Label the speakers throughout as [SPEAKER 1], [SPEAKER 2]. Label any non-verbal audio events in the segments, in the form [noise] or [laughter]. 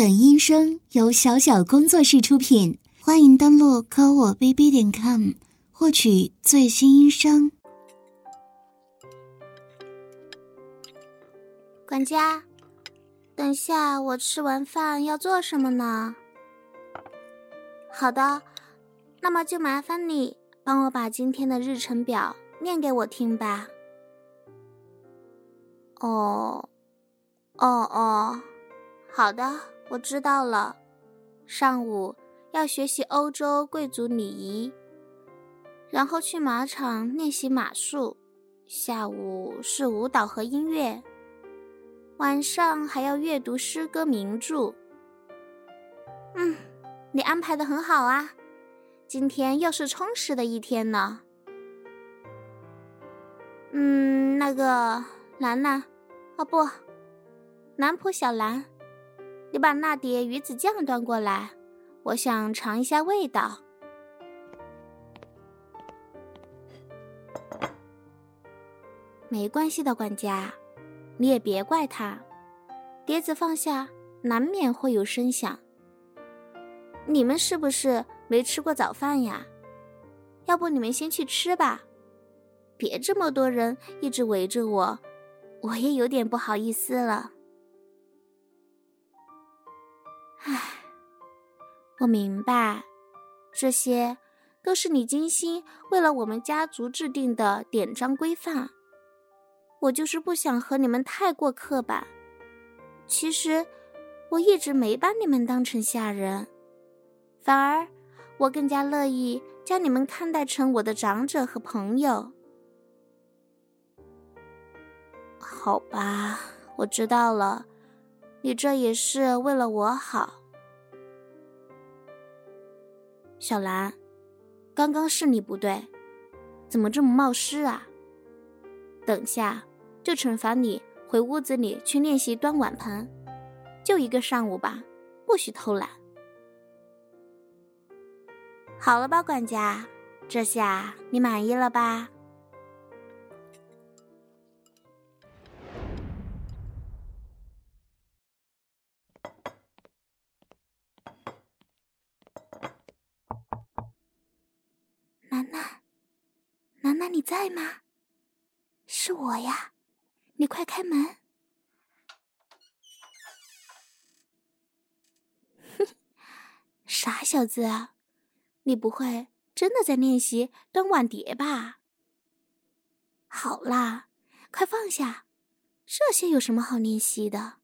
[SPEAKER 1] 本音声由小小工作室出品，欢迎登录科我 bb 点 com 获取最新音声。
[SPEAKER 2] 管家，等下我吃完饭要做什么呢？好的，那么就麻烦你帮我把今天的日程表念给我听吧。哦，哦哦，好的。我知道了，上午要学习欧洲贵族礼仪，然后去马场练习马术，下午是舞蹈和音乐，晚上还要阅读诗歌名著。嗯，你安排的很好啊，今天又是充实的一天呢。嗯，那个兰兰，哦不，南浦小兰。你把那碟鱼子酱端过来，我想尝一下味道。没关系的，管家，你也别怪他。碟子放下，难免会有声响。你们是不是没吃过早饭呀？要不你们先去吃吧，别这么多人一直围着我，我也有点不好意思了。唉，我明白，这些都是你精心为了我们家族制定的典章规范。我就是不想和你们太过刻板。其实，我一直没把你们当成下人，反而我更加乐意将你们看待成我的长者和朋友。好吧，我知道了。你这也是为了我好，小兰，刚刚是你不对，怎么这么冒失啊？等下就惩罚你回屋子里去练习端碗盆，就一个上午吧，不许偷懒。好了吧，管家，这下你满意了吧？你在吗？是我呀，你快开门！哼，傻小子，你不会真的在练习端碗碟吧？好啦，快放下，这些有什么好练习的？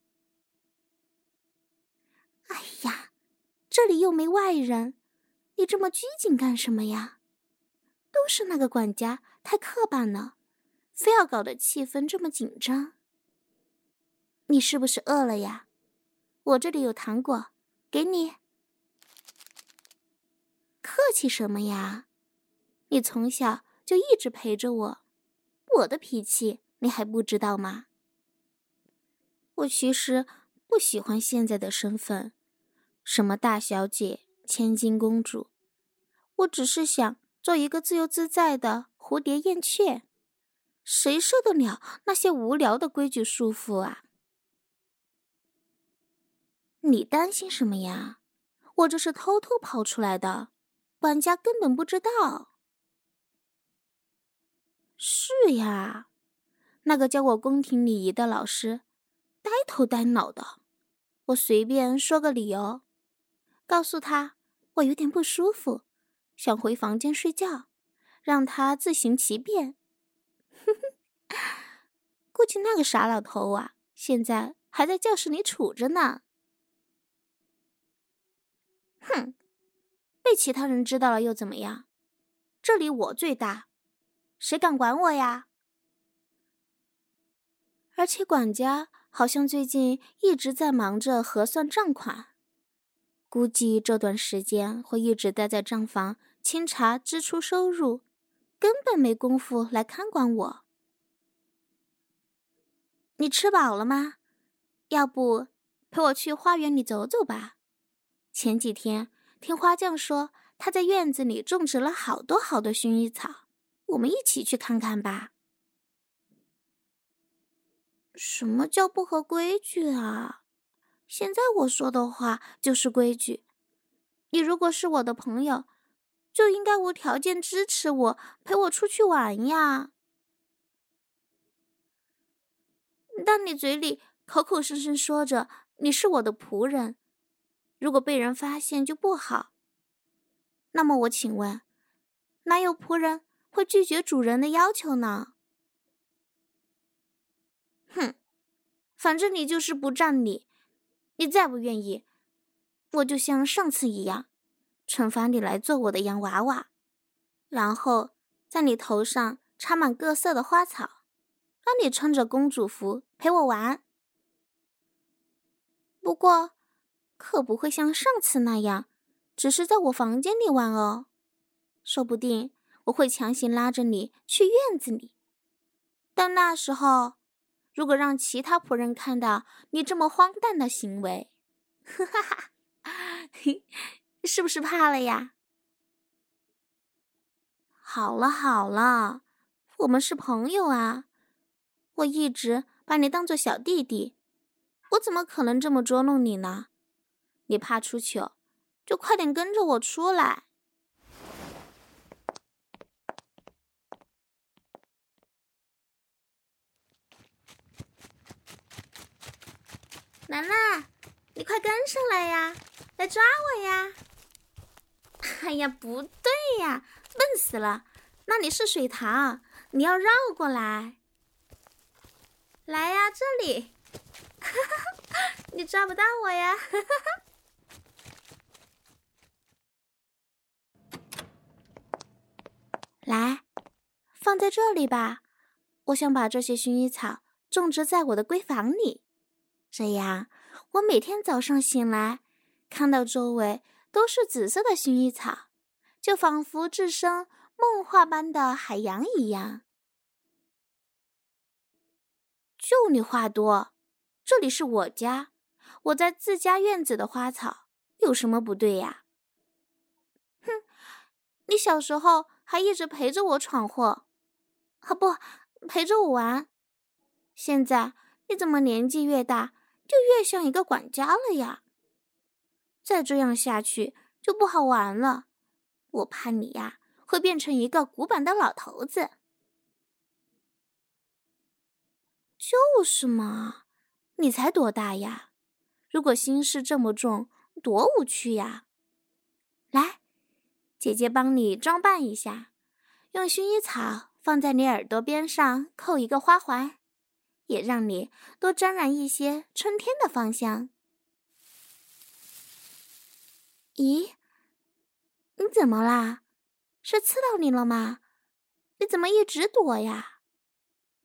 [SPEAKER 2] 哎呀，这里又没外人，你这么拘谨干什么呀？都是那个管家太刻板了，非要搞得气氛这么紧张。你是不是饿了呀？我这里有糖果，给你。客气什么呀？你从小就一直陪着我，我的脾气你还不知道吗？我其实不喜欢现在的身份，什么大小姐、千金公主，我只是想。做一个自由自在的蝴蝶燕雀，谁受得了那些无聊的规矩束缚啊？你担心什么呀？我这是偷偷跑出来的，管家根本不知道。是呀，那个教我宫廷礼仪的老师，呆头呆脑的。我随便说个理由，告诉他我有点不舒服。想回房间睡觉，让他自行其便。[laughs] 估计那个傻老头啊，现在还在教室里杵着呢。哼，被其他人知道了又怎么样？这里我最大，谁敢管我呀？而且管家好像最近一直在忙着核算账款。估计这段时间会一直待在账房清查支出收入，根本没工夫来看管我。你吃饱了吗？要不陪我去花园里走走吧？前几天听花匠说他在院子里种植了好多好多薰衣草，我们一起去看看吧。什么叫不合规矩啊？现在我说的话就是规矩。你如果是我的朋友，就应该无条件支持我，陪我出去玩呀。但你嘴里口口声声说着你是我的仆人，如果被人发现就不好。那么我请问，哪有仆人会拒绝主人的要求呢？哼，反正你就是不占理。你再不愿意，我就像上次一样，惩罚你来做我的洋娃娃，然后在你头上插满各色的花草，让你穿着公主服陪我玩。不过，可不会像上次那样，只是在我房间里玩哦。说不定我会强行拉着你去院子里，但那时候。如果让其他仆人看到你这么荒诞的行为，哈哈哈，是不是怕了呀？好了好了，我们是朋友啊，我一直把你当做小弟弟，我怎么可能这么捉弄你呢？你怕出糗，就快点跟着我出来。兰兰，你快跟上来呀，来抓我呀！[laughs] 哎呀，不对呀，笨死了！那里是水塘，你要绕过来。来呀，这里，哈哈，你抓不到我呀！哈哈。来，放在这里吧，我想把这些薰衣草种植在我的闺房里。这样，我每天早上醒来，看到周围都是紫色的薰衣草，就仿佛置身梦话般的海洋一样。就你话多，这里是我家，我在自家院子的花草有什么不对呀？哼，你小时候还一直陪着我闯祸，啊不，陪着我玩。现在你怎么年纪越大，就越像一个管家了呀！再这样下去就不好玩了。我怕你呀，会变成一个古板的老头子。就是嘛，你才多大呀？如果心事这么重，多无趣呀！来，姐姐帮你装扮一下，用薰衣草放在你耳朵边上，扣一个花环。也让你多沾染一些春天的芳香。咦，你怎么啦？是刺到你了吗？你怎么一直躲呀？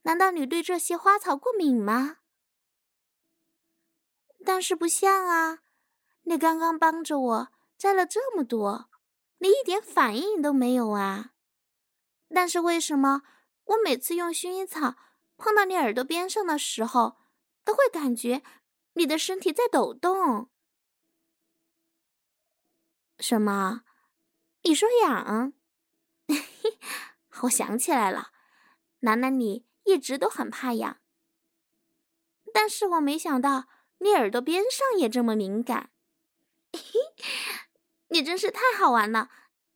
[SPEAKER 2] 难道你对这些花草过敏吗？但是不像啊，你刚刚帮着我摘了这么多，你一点反应都没有啊。但是为什么我每次用薰衣草，碰到你耳朵边上的时候，都会感觉你的身体在抖动。什么？你说痒？[laughs] 我想起来了，楠楠，你一直都很怕痒。但是我没想到你耳朵边上也这么敏感。[laughs] 你真是太好玩了，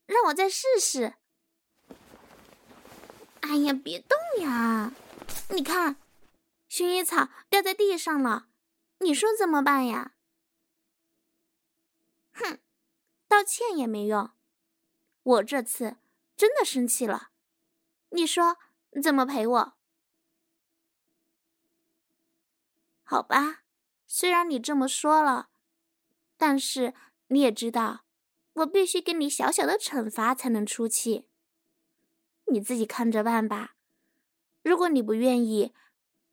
[SPEAKER 2] 让我再试试。哎呀，别动呀！你看，薰衣草掉在地上了，你说怎么办呀？哼，道歉也没用，我这次真的生气了。你说怎么赔我？好吧，虽然你这么说了，但是你也知道，我必须给你小小的惩罚才能出气。你自己看着办吧。如果你不愿意，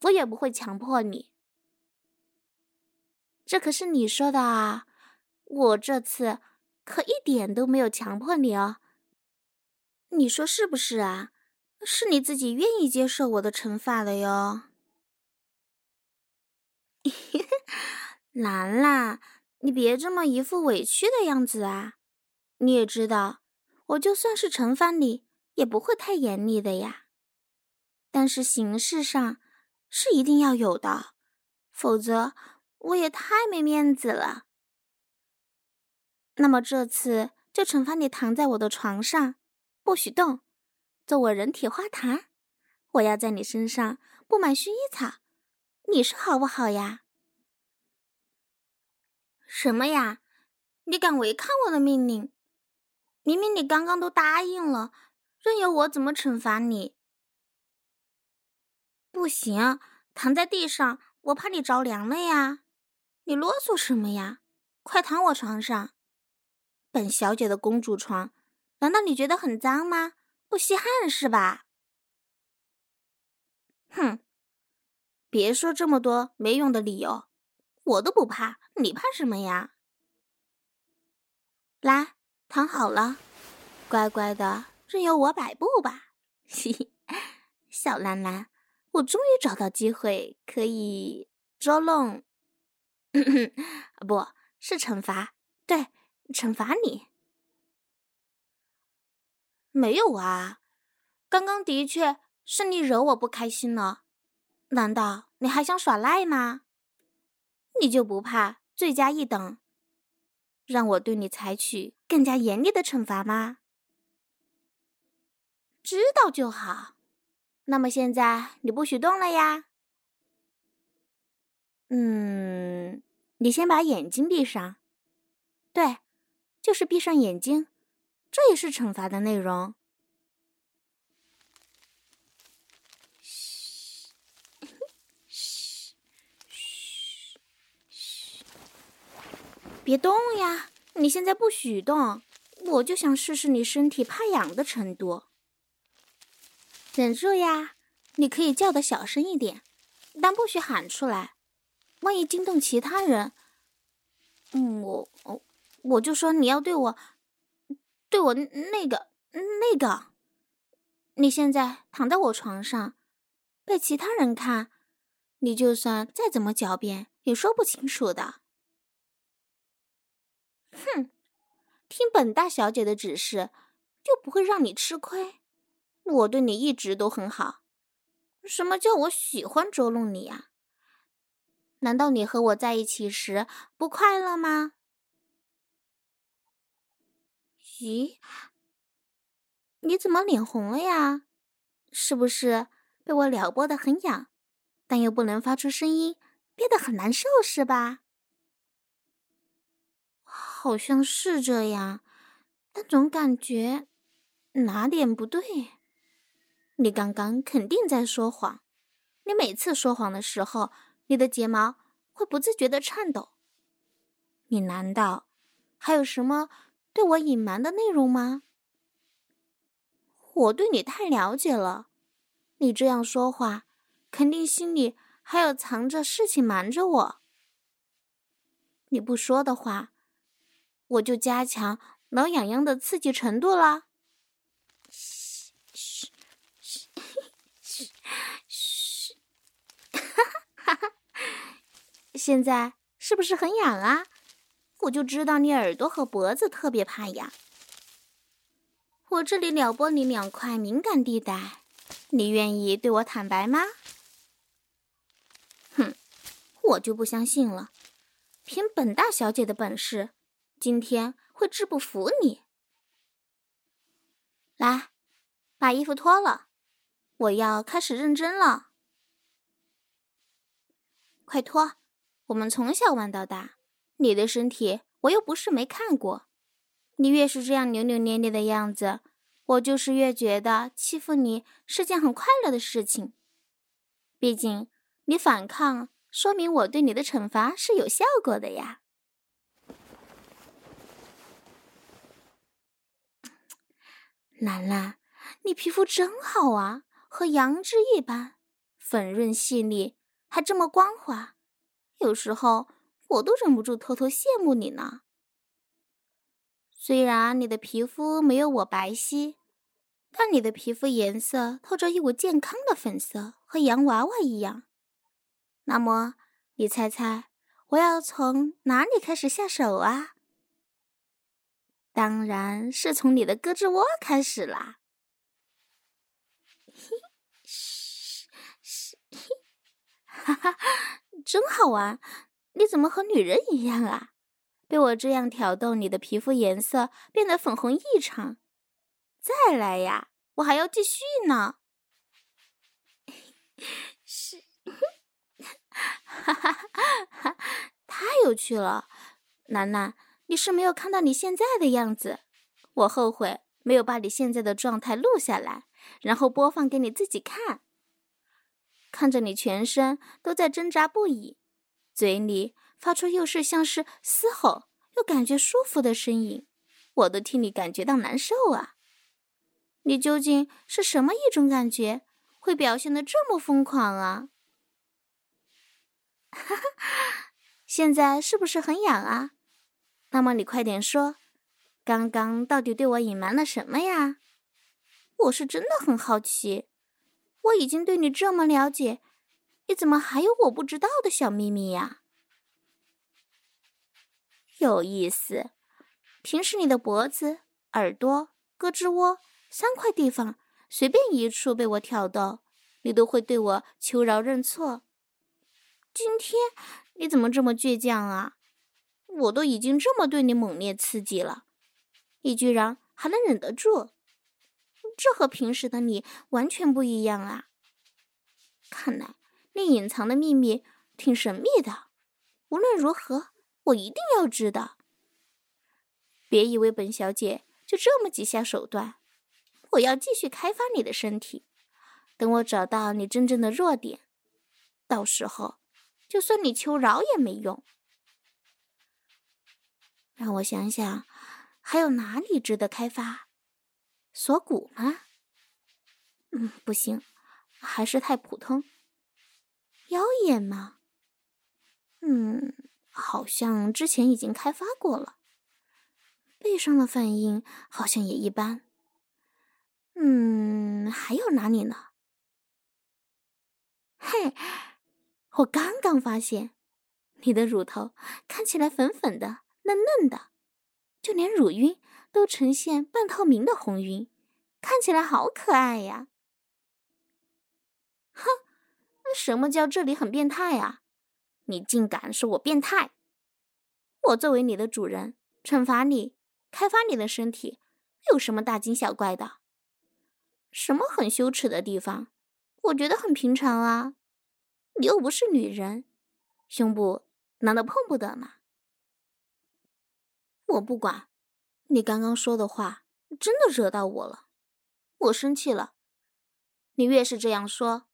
[SPEAKER 2] 我也不会强迫你。这可是你说的啊，我这次可一点都没有强迫你哦。你说是不是啊？是你自己愿意接受我的惩罚的哟。[laughs] 兰兰，你别这么一副委屈的样子啊！你也知道，我就算是惩罚你，也不会太严厉的呀。但是形式上是一定要有的，否则我也太没面子了。那么这次就惩罚你躺在我的床上，不许动，做我人体花坛。我要在你身上布满薰衣草，你说好不好呀？什么呀？你敢违抗我的命令？明明你刚刚都答应了，任由我怎么惩罚你？不行，躺在地上，我怕你着凉了呀。你啰嗦什么呀？快躺我床上。本小姐的公主床，难道你觉得很脏吗？不稀罕是吧？哼，别说这么多没用的理由，我都不怕，你怕什么呀？来，躺好了，乖乖的，任由我摆布吧。嘿嘿，小兰兰，我终于找到机会可以捉弄。[coughs] 不是惩罚，对，惩罚你。没有啊，刚刚的确是你惹我不开心了。难道你还想耍赖吗？你就不怕罪加一等，让我对你采取更加严厉的惩罚吗？知道就好。那么现在你不许动了呀。嗯，你先把眼睛闭上。对，就是闭上眼睛，这也是惩罚的内容。嘘，嘘，嘘，嘘，别动呀！你现在不许动，我就想试试你身体怕痒的程度。忍住呀，你可以叫得小声一点，但不许喊出来。万一惊动其他人，嗯，我我我就说你要对我，对我那个那个。你现在躺在我床上，被其他人看，你就算再怎么狡辩也说不清楚的。哼，听本大小姐的指示，就不会让你吃亏。我对你一直都很好，什么叫我喜欢捉弄你呀？难道你和我在一起时不快乐吗？咦，你怎么脸红了呀？是不是被我撩拨的很痒，但又不能发出声音，憋得很难受是吧？好像是这样，但总感觉哪点不对。你刚刚肯定在说谎，你每次说谎的时候，你的睫毛会不自觉的颤抖。你难道还有什么对我隐瞒的内容吗？我对你太了解了，你这样说话，肯定心里还有藏着事情瞒着我。你不说的话，我就加强挠痒痒的刺激程度了。嘘，嘘 [laughs] 哈哈。现在是不是很痒啊？我就知道你耳朵和脖子特别怕痒。我这里撩拨你两块敏感地带，你愿意对我坦白吗？哼，我就不相信了。凭本大小姐的本事，今天会治不服你。来，把衣服脱了，我要开始认真了。快脱！我们从小玩到大，你的身体我又不是没看过。你越是这样扭扭捏捏的样子，我就是越觉得欺负你是件很快乐的事情。毕竟你反抗，说明我对你的惩罚是有效果的呀。[coughs] 兰兰，你皮肤真好啊，和羊脂一般，粉润细腻，还这么光滑。有时候我都忍不住偷偷羡慕你呢。虽然你的皮肤没有我白皙，但你的皮肤颜色透着一股健康的粉色，和洋娃娃一样。那么，你猜猜我要从哪里开始下手啊？当然是从你的胳肢窝开始啦。嘿，嘘，嘘，嘿，哈哈。真好玩，你怎么和女人一样啊？被我这样挑逗，你的皮肤颜色变得粉红异常。再来呀，我还要继续呢。[laughs] 是，哈哈哈，太有趣了，楠楠，你是没有看到你现在的样子。我后悔没有把你现在的状态录下来，然后播放给你自己看。看着你全身都在挣扎不已，嘴里发出又是像是嘶吼又感觉舒服的声音，我都替你感觉到难受啊！你究竟是什么一种感觉，会表现得这么疯狂啊？哈哈，现在是不是很痒啊？那么你快点说，刚刚到底对我隐瞒了什么呀？我是真的很好奇。我已经对你这么了解，你怎么还有我不知道的小秘密呀？有意思，平时你的脖子、耳朵、胳肢窝三块地方，随便一处被我挑逗，你都会对我求饶认错。今天你怎么这么倔强啊？我都已经这么对你猛烈刺激了，你居然还能忍得住？这和平时的你完全不一样啊！看来你隐藏的秘密挺神秘的。无论如何，我一定要知道。别以为本小姐就这么几下手段，我要继续开发你的身体。等我找到你真正的弱点，到时候就算你求饶也没用。让我想想，还有哪里值得开发？锁骨吗？嗯，不行，还是太普通。腰眼吗？嗯，好像之前已经开发过了。背上的反应好像也一般。嗯，还有哪里呢？嘿，我刚刚发现，你的乳头看起来粉粉的、嫩嫩的，就连乳晕。都呈现半透明的红晕，看起来好可爱呀！哼，那什么叫这里很变态呀？你竟敢说我变态？我作为你的主人，惩罚你，开发你的身体，有什么大惊小怪的？什么很羞耻的地方？我觉得很平常啊。你又不是女人，胸部难道碰不得吗？我不管。你刚刚说的话真的惹到我了，我生气了。你越是这样说，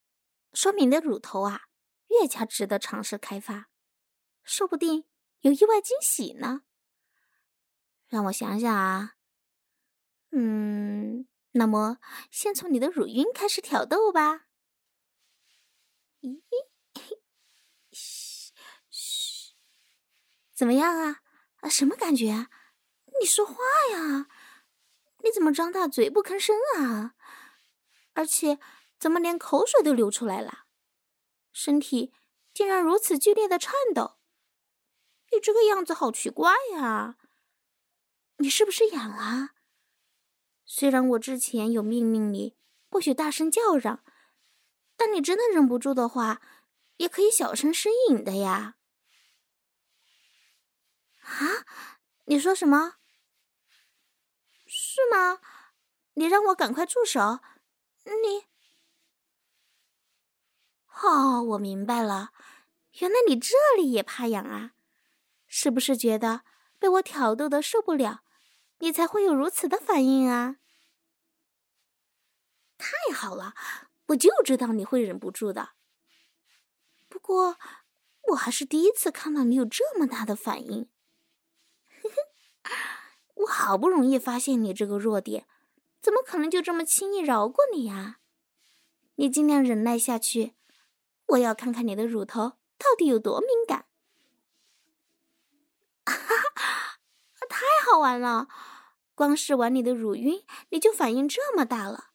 [SPEAKER 2] 说明你的乳头啊越加值得尝试开发，说不定有意外惊喜呢。让我想想啊，嗯，那么先从你的乳晕开始挑逗吧。咦，嘘嘘，怎么样啊？啊，什么感觉？你说话呀！你怎么张大嘴不吭声啊？而且怎么连口水都流出来了？身体竟然如此剧烈的颤抖！你这个样子好奇怪呀！你是不是痒啊？虽然我之前有命令你不许大声叫嚷，但你真的忍不住的话，也可以小声呻吟的呀。啊？你说什么？是吗？你让我赶快住手！你……哦，我明白了，原来你这里也怕痒啊？是不是觉得被我挑逗的受不了，你才会有如此的反应啊？太好了，我就知道你会忍不住的。不过，我还是第一次看到你有这么大的反应。呵呵。我好不容易发现你这个弱点，怎么可能就这么轻易饶过你呀？你尽量忍耐下去，我要看看你的乳头到底有多敏感。[laughs] 哈哈，太好玩了！光是玩你的乳晕，你就反应这么大了。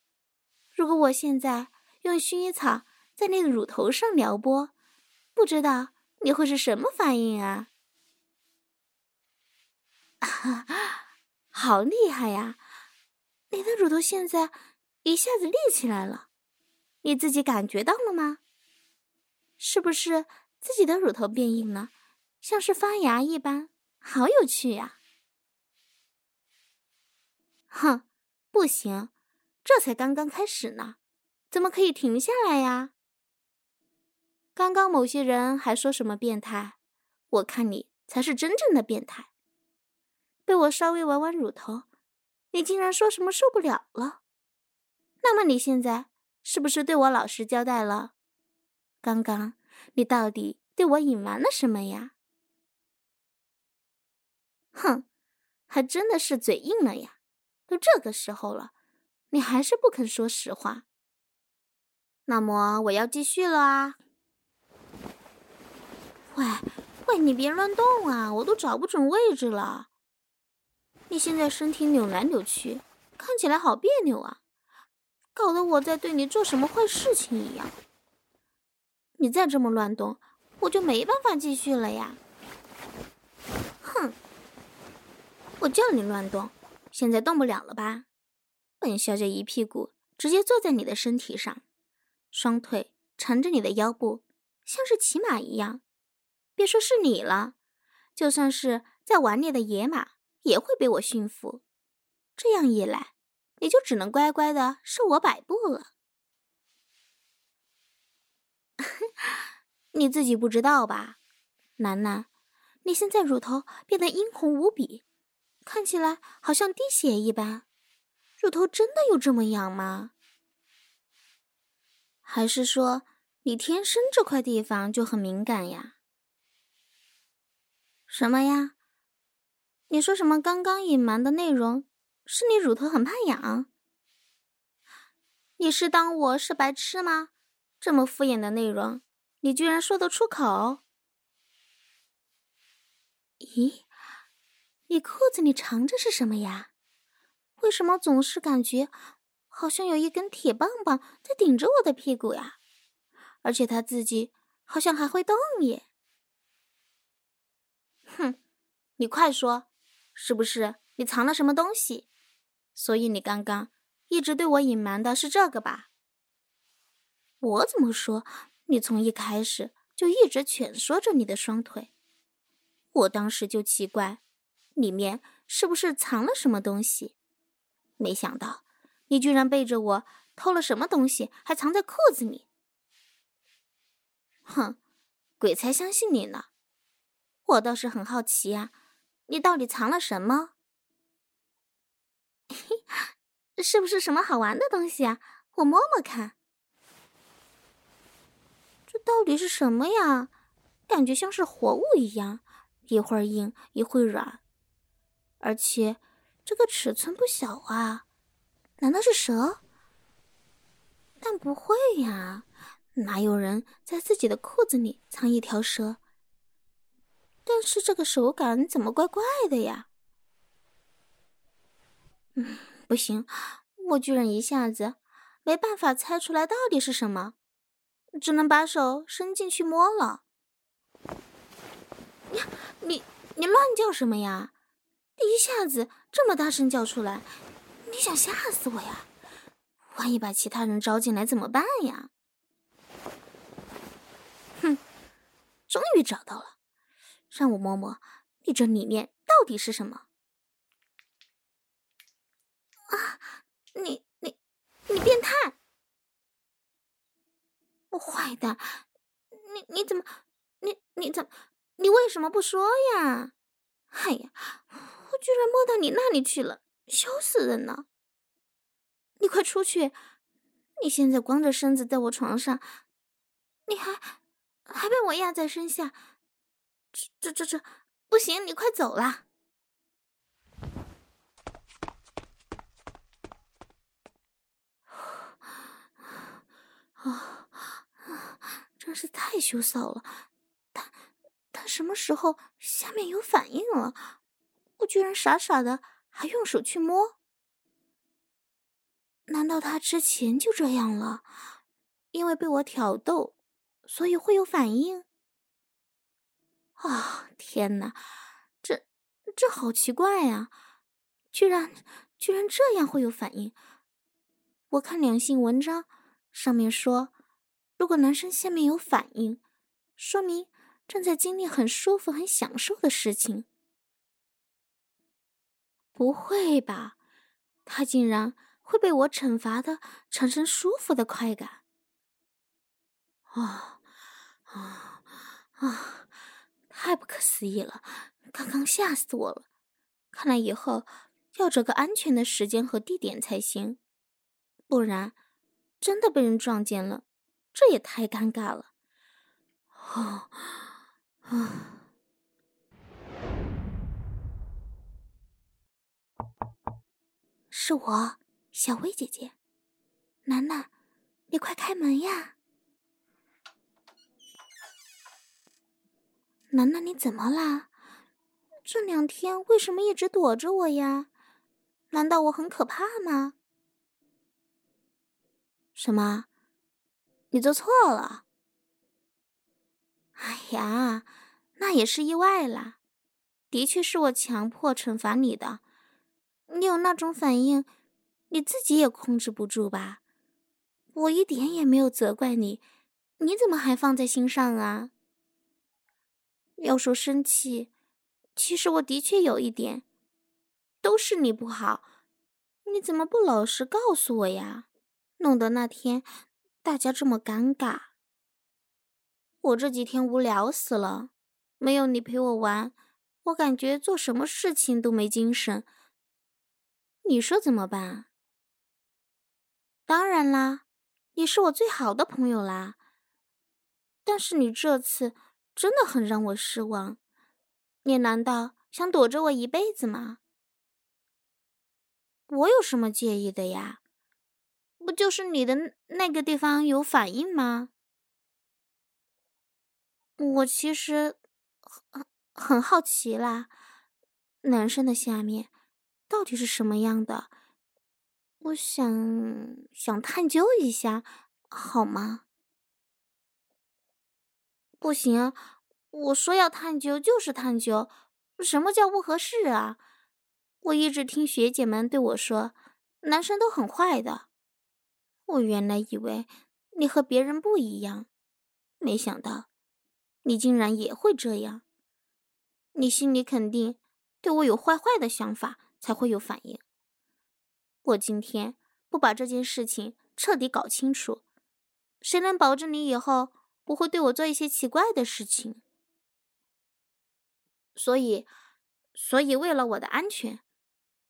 [SPEAKER 2] 如果我现在用薰衣草在你的乳头上撩拨，不知道你会是什么反应啊？哈哈。好厉害呀！你的乳头现在一下子立起来了，你自己感觉到了吗？是不是自己的乳头变硬了，像是发芽一般，好有趣呀！哼，不行，这才刚刚开始呢，怎么可以停下来呀？刚刚某些人还说什么变态，我看你才是真正的变态。被我稍微玩玩乳头，你竟然说什么受不了了？那么你现在是不是对我老实交代了？刚刚你到底对我隐瞒了什么呀？哼，还真的是嘴硬了呀！都这个时候了，你还是不肯说实话。那么我要继续了啊！喂喂，你别乱动啊，我都找不准位置了。你现在身体扭来扭去，看起来好别扭啊，搞得我在对你做什么坏事情一样。你再这么乱动，我就没办法继续了呀！哼，我叫你乱动，现在动不了了吧？本小姐一屁股直接坐在你的身体上，双腿缠着你的腰部，像是骑马一样。别说是你了，就算是在玩猎的野马，也会被我驯服。这样一来，你就只能乖乖的受我摆布了。[laughs] 你自己不知道吧，楠楠？你现在乳头变得殷红无比，看起来好像滴血一般。乳头真的有这么痒吗？还是说你天生这块地方就很敏感呀？什么呀？你说什么？刚刚隐瞒的内容是你乳头很怕痒？你是当我是白痴吗？这么敷衍的内容，你居然说得出口？咦，你裤子里藏着是什么呀？为什么总是感觉好像有一根铁棒棒在顶着我的屁股呀？而且他自己好像还会动耶！哼，你快说，是不是你藏了什么东西？所以你刚刚一直对我隐瞒的是这个吧？我怎么说？你从一开始就一直蜷缩着你的双腿，我当时就奇怪，里面是不是藏了什么东西？没想到你居然背着我偷了什么东西，还藏在裤子里。哼，鬼才相信你呢！我倒是很好奇呀，你到底藏了什么？嘿，[laughs] 是不是什么好玩的东西啊？我摸摸看。这到底是什么呀？感觉像是活物一样，一会儿硬，一会儿软，而且这个尺寸不小啊！难道是蛇？但不会呀，哪有人在自己的裤子里藏一条蛇？但是这个手感怎么怪怪的呀？嗯，不行，我居然一下子没办法猜出来到底是什么。只能把手伸进去摸了。呀，你你乱叫什么呀？一下子这么大声叫出来，你想吓死我呀？万一把其他人招进来怎么办呀？哼，终于找到了，让我摸摸你这里面到底是什么？啊，你你你变态！坏蛋，你你怎么，你你怎么，你为什么不说呀？哎呀，我居然摸到你那里去了，羞死人了！你快出去！你现在光着身子在我床上，你还还被我压在身下，这这这不行！你快走啦！啊！[sighs] 真是太羞臊了！他他什么时候下面有反应了？我居然傻傻的还用手去摸？难道他之前就这样了？因为被我挑逗，所以会有反应？啊！天哪，这这好奇怪呀！居然居然这样会有反应？我看两性文章上面说。如果男生下面有反应，说明正在经历很舒服、很享受的事情。不会吧？他竟然会被我惩罚的产生舒服的快感？啊啊啊！太不可思议了！刚刚吓死我了。看来以后要找个安全的时间和地点才行，不然真的被人撞见了，这也太尴尬了。啊啊！是我，小薇姐姐。楠楠，你快开门呀！楠楠，你怎么啦？这两天为什么一直躲着我呀？难道我很可怕吗？什么？你做错了？哎呀，那也是意外啦。的确是我强迫惩罚你的。你有那种反应，你自己也控制不住吧？我一点也没有责怪你，你怎么还放在心上啊？要说生气。其实我的确有一点，都是你不好，你怎么不老实告诉我呀？弄得那天大家这么尴尬。我这几天无聊死了，没有你陪我玩，我感觉做什么事情都没精神。你说怎么办？当然啦，你是我最好的朋友啦。但是你这次真的很让我失望。你难道想躲着我一辈子吗？我有什么介意的呀？不就是你的那个地方有反应吗？我其实很很好奇啦，男生的下面到底是什么样的？我想想探究一下，好吗？不行。我说要探究就是探究，什么叫不合适啊？我一直听学姐们对我说，男生都很坏的。我原来以为你和别人不一样，没想到你竟然也会这样。你心里肯定对我有坏坏的想法，才会有反应。我今天不把这件事情彻底搞清楚，谁能保证你以后不会对我做一些奇怪的事情？所以，所以为了我的安全，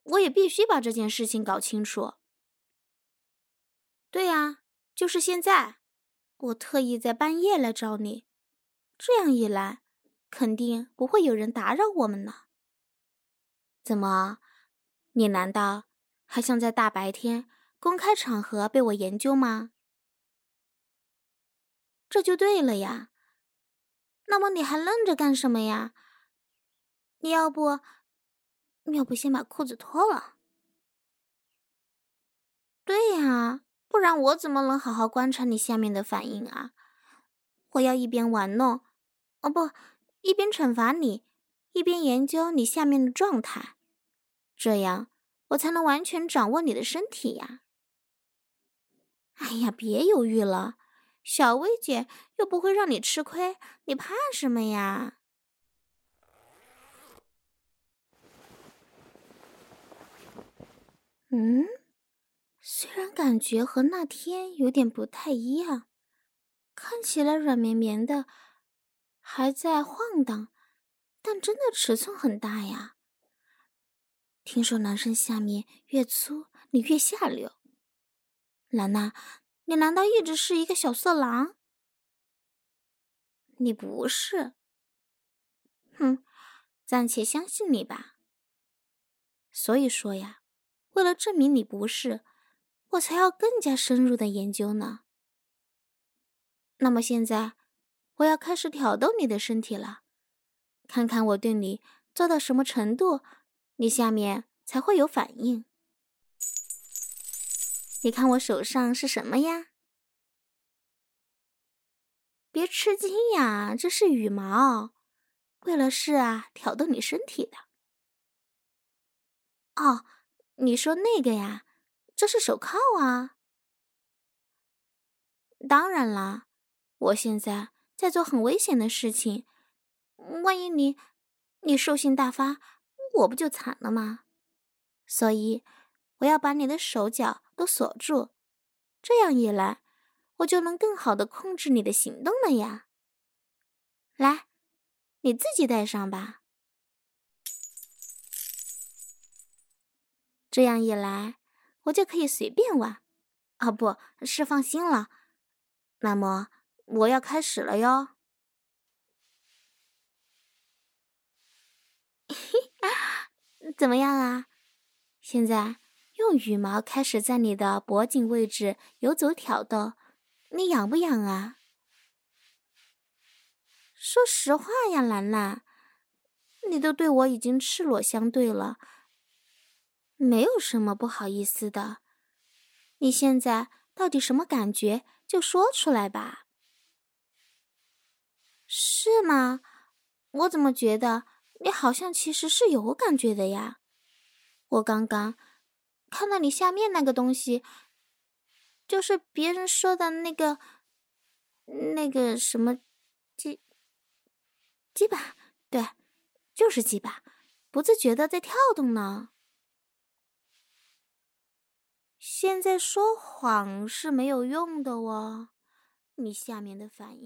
[SPEAKER 2] 我也必须把这件事情搞清楚。对呀，就是现在，我特意在半夜来找你，这样一来，肯定不会有人打扰我们呢。怎么，你难道还想在大白天公开场合被我研究吗？这就对了呀。那么你还愣着干什么呀？你要不，要不先把裤子脱了？对呀，不然我怎么能好好观察你下面的反应啊？我要一边玩弄，哦不，一边惩罚你，一边研究你下面的状态，这样我才能完全掌握你的身体呀。哎呀，别犹豫了，小薇姐又不会让你吃亏，你怕什么呀？嗯，虽然感觉和那天有点不太一样，看起来软绵绵的，还在晃荡，但真的尺寸很大呀。听说男生下面越粗，你越下流。兰娜，你难道一直是一个小色狼？你不是。哼，暂且相信你吧。所以说呀。为了证明你不是，我才要更加深入的研究呢。那么现在，我要开始挑逗你的身体了，看看我对你做到什么程度，你下面才会有反应。你看我手上是什么呀？别吃惊呀，这是羽毛，为了是啊，挑逗你身体的。哦。你说那个呀，这是手铐啊。当然啦，我现在在做很危险的事情，万一你你兽性大发，我不就惨了吗？所以我要把你的手脚都锁住，这样一来，我就能更好的控制你的行动了呀。来，你自己戴上吧。这样一来，我就可以随便玩。啊，不是，放心了。那么我要开始了哟。[laughs] 怎么样啊？现在用羽毛开始在你的脖颈位置游走挑逗，你痒不痒啊？说实话呀，兰兰，你都对我已经赤裸相对了。没有什么不好意思的，你现在到底什么感觉？就说出来吧。是吗？我怎么觉得你好像其实是有感觉的呀？我刚刚看到你下面那个东西，就是别人说的那个那个什么鸡鸡巴，对，就是鸡巴，不自觉的在跳动呢。现在说谎是没有用的哦，你下面的反应。